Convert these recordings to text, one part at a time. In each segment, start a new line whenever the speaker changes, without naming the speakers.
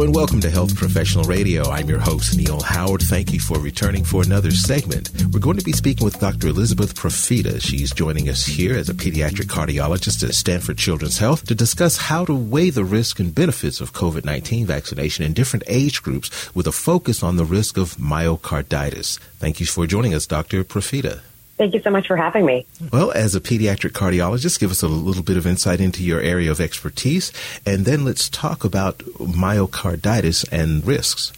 And welcome to Health Professional Radio. I'm your host, Neil Howard. Thank you for returning for another segment. We're going to be speaking with Dr. Elizabeth Profita. She's joining us here as a pediatric cardiologist at Stanford Children's Health to discuss how to weigh the risk and benefits of COVID 19 vaccination in different age groups with a focus on the risk of myocarditis. Thank you for joining us, Dr. Profita.
Thank you so much for having me.
Well, as a pediatric cardiologist, give us a little bit of insight into your area of expertise, and then let's talk about myocarditis and risks.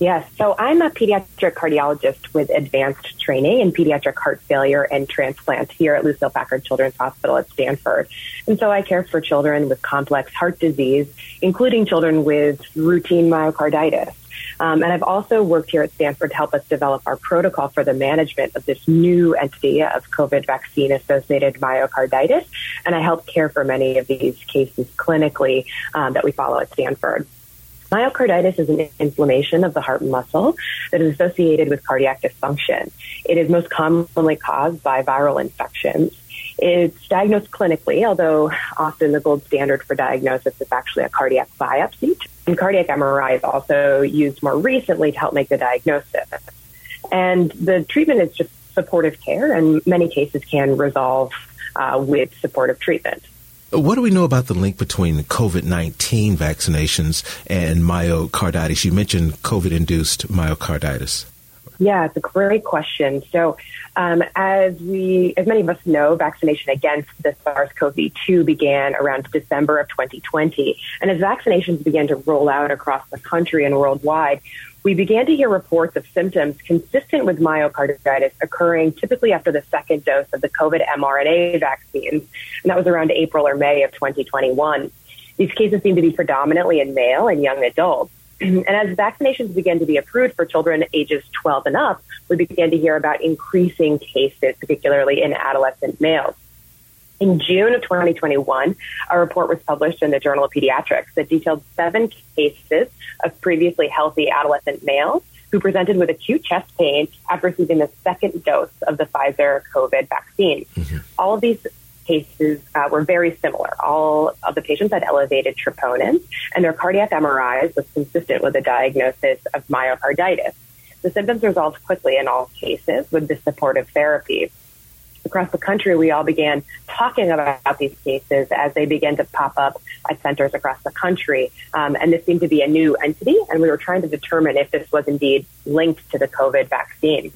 Yes, so I'm a pediatric cardiologist with advanced training in pediatric heart failure and transplant here at Lucile Packard Children's Hospital at Stanford. And so I care for children with complex heart disease, including children with routine myocarditis. Um, and I've also worked here at Stanford to help us develop our protocol for the management of this new entity of COVID vaccine associated myocarditis. And I help care for many of these cases clinically um, that we follow at Stanford. Myocarditis is an inflammation of the heart muscle that is associated with cardiac dysfunction. It is most commonly caused by viral infections. It's diagnosed clinically, although often the gold standard for diagnosis is actually a cardiac biopsy. And cardiac MRI is also used more recently to help make the diagnosis. And the treatment is just supportive care, and many cases can resolve uh, with supportive treatment.
What do we know about the link between COVID 19 vaccinations and myocarditis? You mentioned COVID induced myocarditis.
Yeah, it's a great question. So, um, as we, as many of us know, vaccination against the SARS-CoV-2 began around December of 2020, and as vaccinations began to roll out across the country and worldwide, we began to hear reports of symptoms consistent with myocarditis occurring typically after the second dose of the COVID mRNA vaccines, and that was around April or May of 2021. These cases seem to be predominantly in male and young adults. And as vaccinations began to be approved for children ages 12 and up, we began to hear about increasing cases, particularly in adolescent males. In June of 2021, a report was published in the Journal of Pediatrics that detailed seven cases of previously healthy adolescent males who presented with acute chest pain after receiving the second dose of the Pfizer COVID vaccine. Mm-hmm. All of these cases uh, were very similar. All of the patients had elevated troponins, and their cardiac MRIs was consistent with a diagnosis of myocarditis. The symptoms resolved quickly in all cases with the supportive therapy. Across the country, we all began talking about these cases as they began to pop up at centers across the country. Um, and this seemed to be a new entity, and we were trying to determine if this was indeed linked to the COVID vaccine.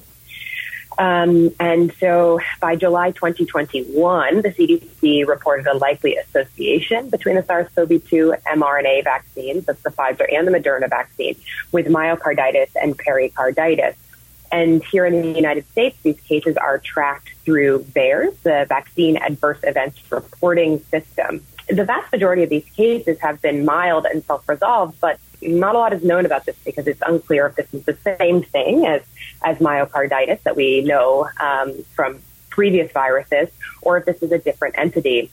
Um, and so by July 2021, the CDC reported a likely association between the SARS-CoV-2 mRNA vaccines, that's the Pfizer and the Moderna vaccine, with myocarditis and pericarditis. And here in the United States, these cases are tracked through VAERS, the Vaccine Adverse Events Reporting System. The vast majority of these cases have been mild and self-resolved, but not a lot is known about this because it's unclear if this is the same thing as, as myocarditis that we know um, from previous viruses or if this is a different entity.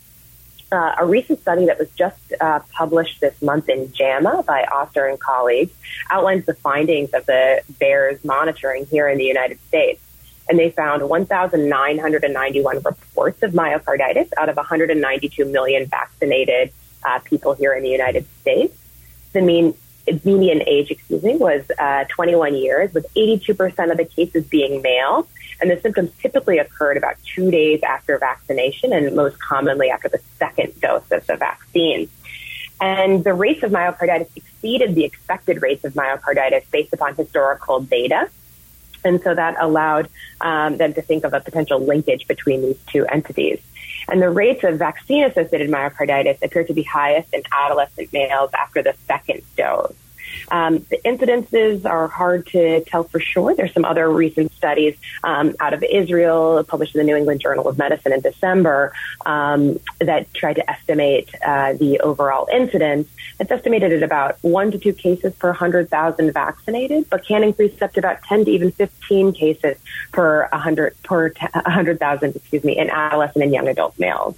Uh, a recent study that was just uh, published this month in JAMA by Oster and colleagues outlines the findings of the VAERS monitoring here in the United States. And they found 1,991 reports of myocarditis out of 192 million vaccinated uh, people here in the United States. The mean median age, excuse me, was uh, 21 years, with 82% of the cases being male. And the symptoms typically occurred about two days after vaccination and most commonly after the second dose of the vaccine. And the rates of myocarditis exceeded the expected rates of myocarditis based upon historical data. And so that allowed um, them to think of a potential linkage between these two entities. And the rates of vaccine associated myocarditis appear to be highest in adolescent males after the second dose. Um, the incidences are hard to tell for sure. There's some other recent studies um, out of Israel published in the New England Journal of Medicine in December um, that tried to estimate uh, the overall incidence. It's estimated at about one to two cases per 100,000 vaccinated, but can increase up to about 10 to even 15 cases per 100 per 100,000, excuse me, in adolescent and young adult males.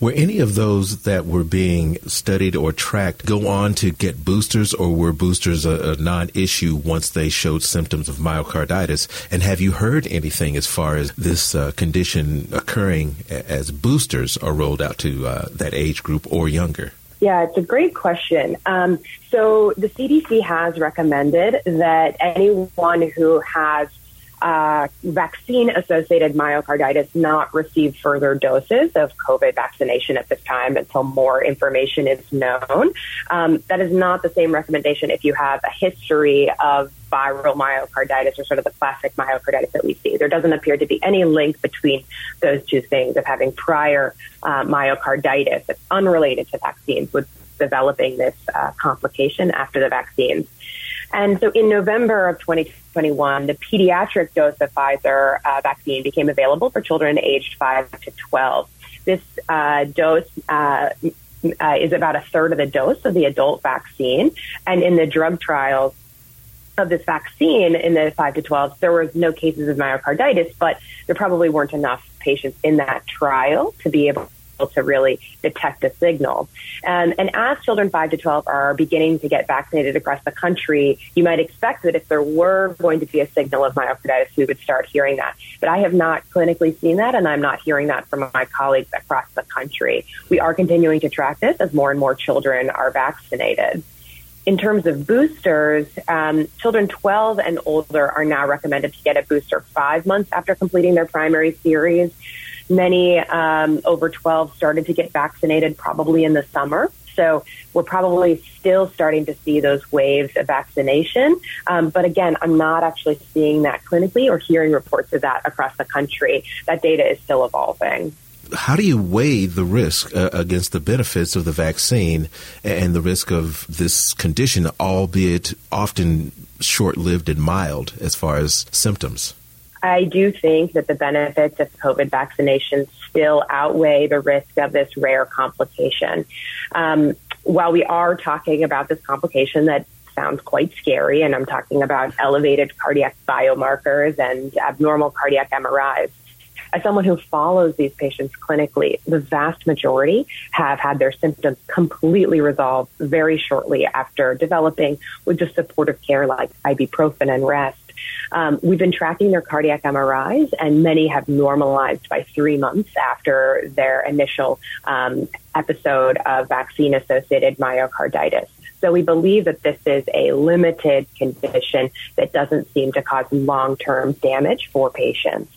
Were any of those that were being studied or tracked go on to get boosters, or were boosters a, a non issue once they showed symptoms of myocarditis? And have you heard anything as far as this uh, condition occurring as boosters are rolled out to uh, that age group or younger?
Yeah, it's a great question. Um, so the CDC has recommended that anyone who has uh, vaccine associated myocarditis not receive further doses of COVID vaccination at this time until more information is known. Um, that is not the same recommendation if you have a history of viral myocarditis or sort of the classic myocarditis that we see. There doesn't appear to be any link between those two things of having prior uh, myocarditis that's unrelated to vaccines with developing this uh, complication after the vaccines. And so in November of 2021, the pediatric dose of Pfizer uh, vaccine became available for children aged 5 to 12. This uh, dose uh, uh, is about a third of the dose of the adult vaccine. And in the drug trials, of this vaccine in the 5 to 12, there was no cases of myocarditis, but there probably weren't enough patients in that trial to be able to really detect a signal. Um, and as children 5 to 12 are beginning to get vaccinated across the country, you might expect that if there were going to be a signal of myocarditis, we would start hearing that. But I have not clinically seen that, and I'm not hearing that from my colleagues across the country. We are continuing to track this as more and more children are vaccinated in terms of boosters, um, children 12 and older are now recommended to get a booster five months after completing their primary series. Many um, over 12 started to get vaccinated probably in the summer. So we're probably still starting to see those waves of vaccination. Um, but again, I'm not actually seeing that clinically or hearing reports of that across the country. That data is still evolving.
How do you weigh the risk uh, against the benefits of the vaccine and the risk of this condition, albeit often short lived and mild as far as symptoms?
I do think that the benefits of COVID vaccination still outweigh the risk of this rare complication. Um, while we are talking about this complication that sounds quite scary, and I'm talking about elevated cardiac biomarkers and abnormal cardiac MRIs. As someone who follows these patients clinically, the vast majority have had their symptoms completely resolved very shortly after developing with just supportive care like ibuprofen and rest. Um, we've been tracking their cardiac MRIs, and many have normalized by three months after their initial um, episode of vaccine associated myocarditis. So we believe that this is a limited condition that doesn't seem to cause long term damage for patients.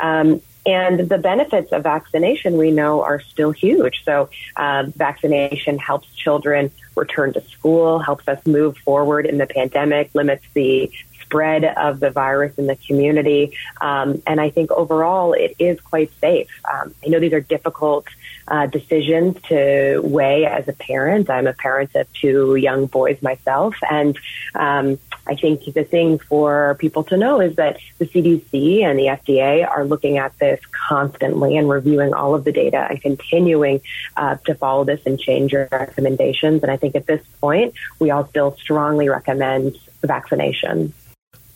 Um, and the benefits of vaccination we know are still huge. So, uh, vaccination helps children return to school, helps us move forward in the pandemic, limits the spread of the virus in the community. Um, and I think overall it is quite safe. Um, I know these are difficult uh, decisions to weigh as a parent. I'm a parent of two young boys myself, and um, I think the thing for people to know is that the CDC and the FDA are looking at this constantly and reviewing all of the data and continuing uh, to follow this and change your recommendations. And I think at this point, we all still strongly recommend vaccination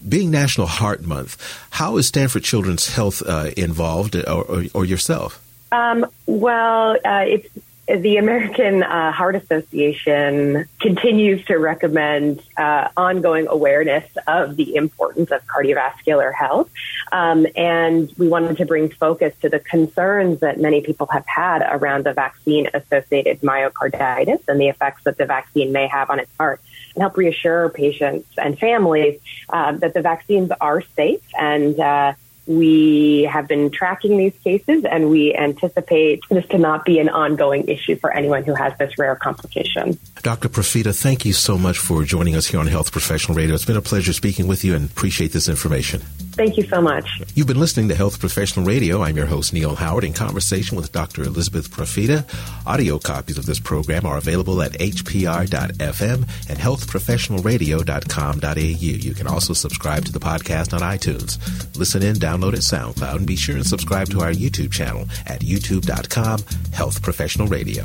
being National Heart Month, how is Stanford Children's Health uh, involved, or, or, or yourself?
Um, well, uh, it's the American uh, Heart Association continues to recommend uh, ongoing awareness of the importance of cardiovascular health. Um, and we wanted to bring focus to the concerns that many people have had around the vaccine associated myocarditis and the effects that the vaccine may have on its heart and help reassure patients and families uh, that the vaccines are safe and uh, we have been tracking these cases and we anticipate this to not be an ongoing issue for anyone who has this rare complication.
Dr. Profita, thank you so much for joining us here on Health Professional Radio. It's been a pleasure speaking with you and appreciate this information.
Thank you so much.
You've been listening to Health Professional Radio. I'm your host, Neil Howard, in conversation with Dr. Elizabeth Profita. Audio copies of this program are available at hpr.fm and healthprofessionalradio.com.au. You can also subscribe to the podcast on iTunes. Listen in, download it, SoundCloud, and be sure and subscribe to our YouTube channel at youtube.com, Health Professional Radio.